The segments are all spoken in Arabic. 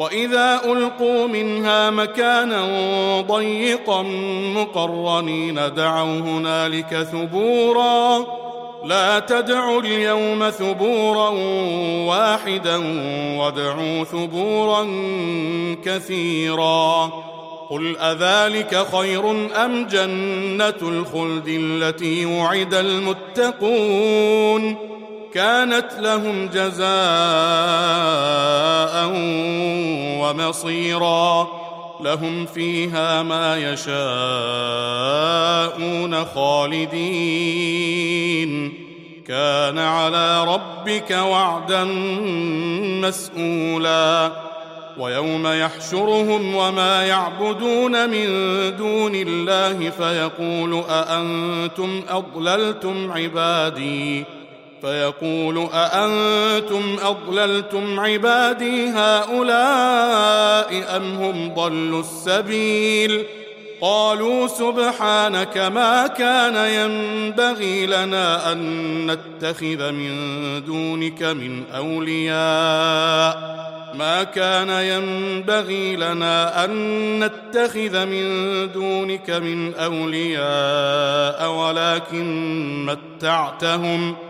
وإذا ألقوا منها مكانا ضيقا مقرنين دعوا هنالك ثبورا. لا تدعوا اليوم ثبورا واحدا وادعوا ثبورا كثيرا. قل أذلك خير أم جنة الخلد التي وعد المتقون؟ كانت لهم جزاء ومصيرا لهم فيها ما يشاءون خالدين. كان على ربك وعدا مسئولا ويوم يحشرهم وما يعبدون من دون الله فيقول أأنتم أضللتم عبادي؟ فيقول أأنتم أضللتم عبادي هؤلاء أم هم ضلوا السبيل قالوا سبحانك ما كان ينبغي لنا أن نتخذ من دونك من أولياء ما كان ينبغي لنا أن نتخذ من دونك من أولياء ولكن متعتهم ۖ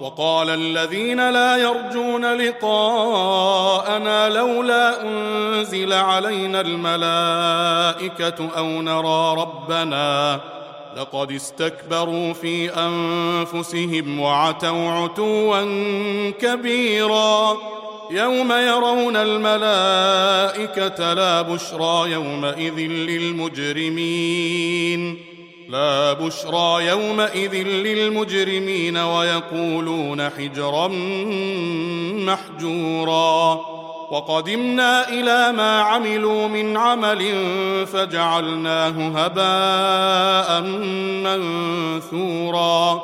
وقال الذين لا يرجون لقاءنا لولا أنزل علينا الملائكة أو نرى ربنا لقد استكبروا في أنفسهم وعتوا عتوا كبيرا يوم يرون الملائكة لا بشرى يومئذ للمجرمين لا بشرى يومئذ للمجرمين ويقولون حجرا محجورا. وقدمنا إلى ما عملوا من عمل فجعلناه هباء منثورا.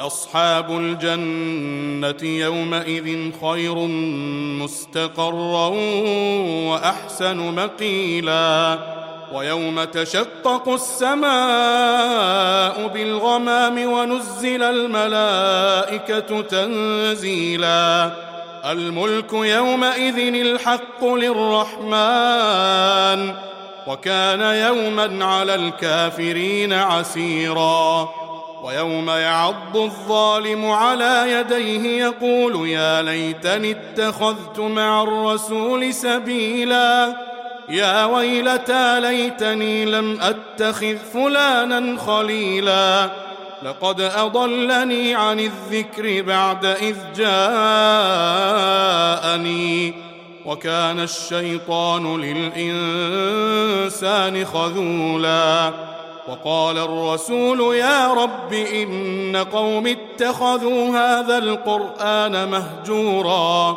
أصحاب الجنة يومئذ خير مستقرا وأحسن مقيلا. ويوم تشقق السماء بالغمام ونزل الملائكة تنزيلا. الملك يومئذ الحق للرحمن وكان يوما على الكافرين عسيرا. ويوم يعض الظالم على يديه يقول يا ليتني اتخذت مع الرسول سبيلا. يا ويلتى ليتني لم أتخذ فلانا خليلا. لقد أضلني عن الذكر بعد إذ جاءني. وكان الشيطان للإنسان خذولا. وقال الرسول يا رب إن قوم اتخذوا هذا القرآن مهجورا.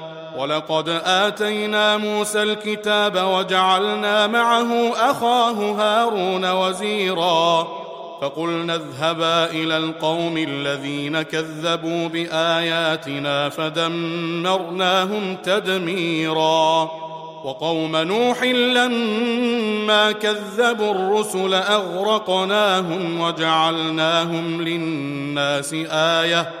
ولقد آتينا موسى الكتاب وجعلنا معه أخاه هارون وزيرا فقلنا اذهبا إلى القوم الذين كذبوا بآياتنا فدمرناهم تدميرا وقوم نوح لما كذبوا الرسل أغرقناهم وجعلناهم للناس آية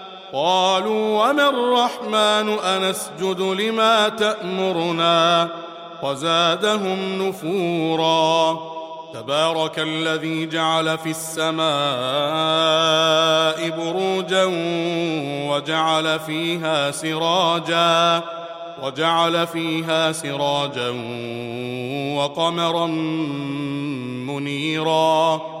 قالوا وما الرحمن أنسجد لما تأمرنا وزادهم نفورا تبارك الذي جعل في السماء بروجا وجعل فيها سراجا وجعل فيها سراجا وقمرا منيرا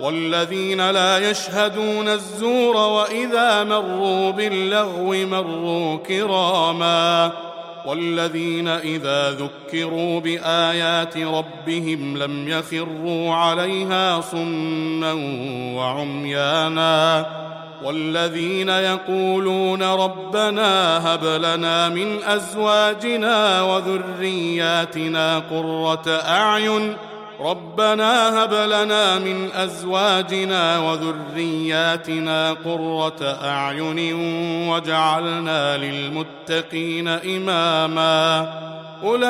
والذين لا يشهدون الزور وإذا مروا باللغو مروا كراما والذين إذا ذكروا بآيات ربهم لم يخروا عليها صما وعميانا والذين يقولون ربنا هب لنا من أزواجنا وذرياتنا قرة أعين ربنا هب لنا من أزواجنا وذرياتنا قرة أعين واجعلنا للمتقين إماما. أولئك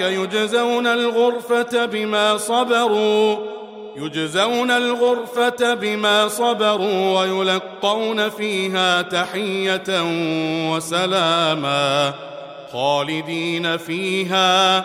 يجزون الغرفة بما صبروا يجزون الغرفة بما صبروا ويلقون فيها تحية وسلاما خالدين فيها.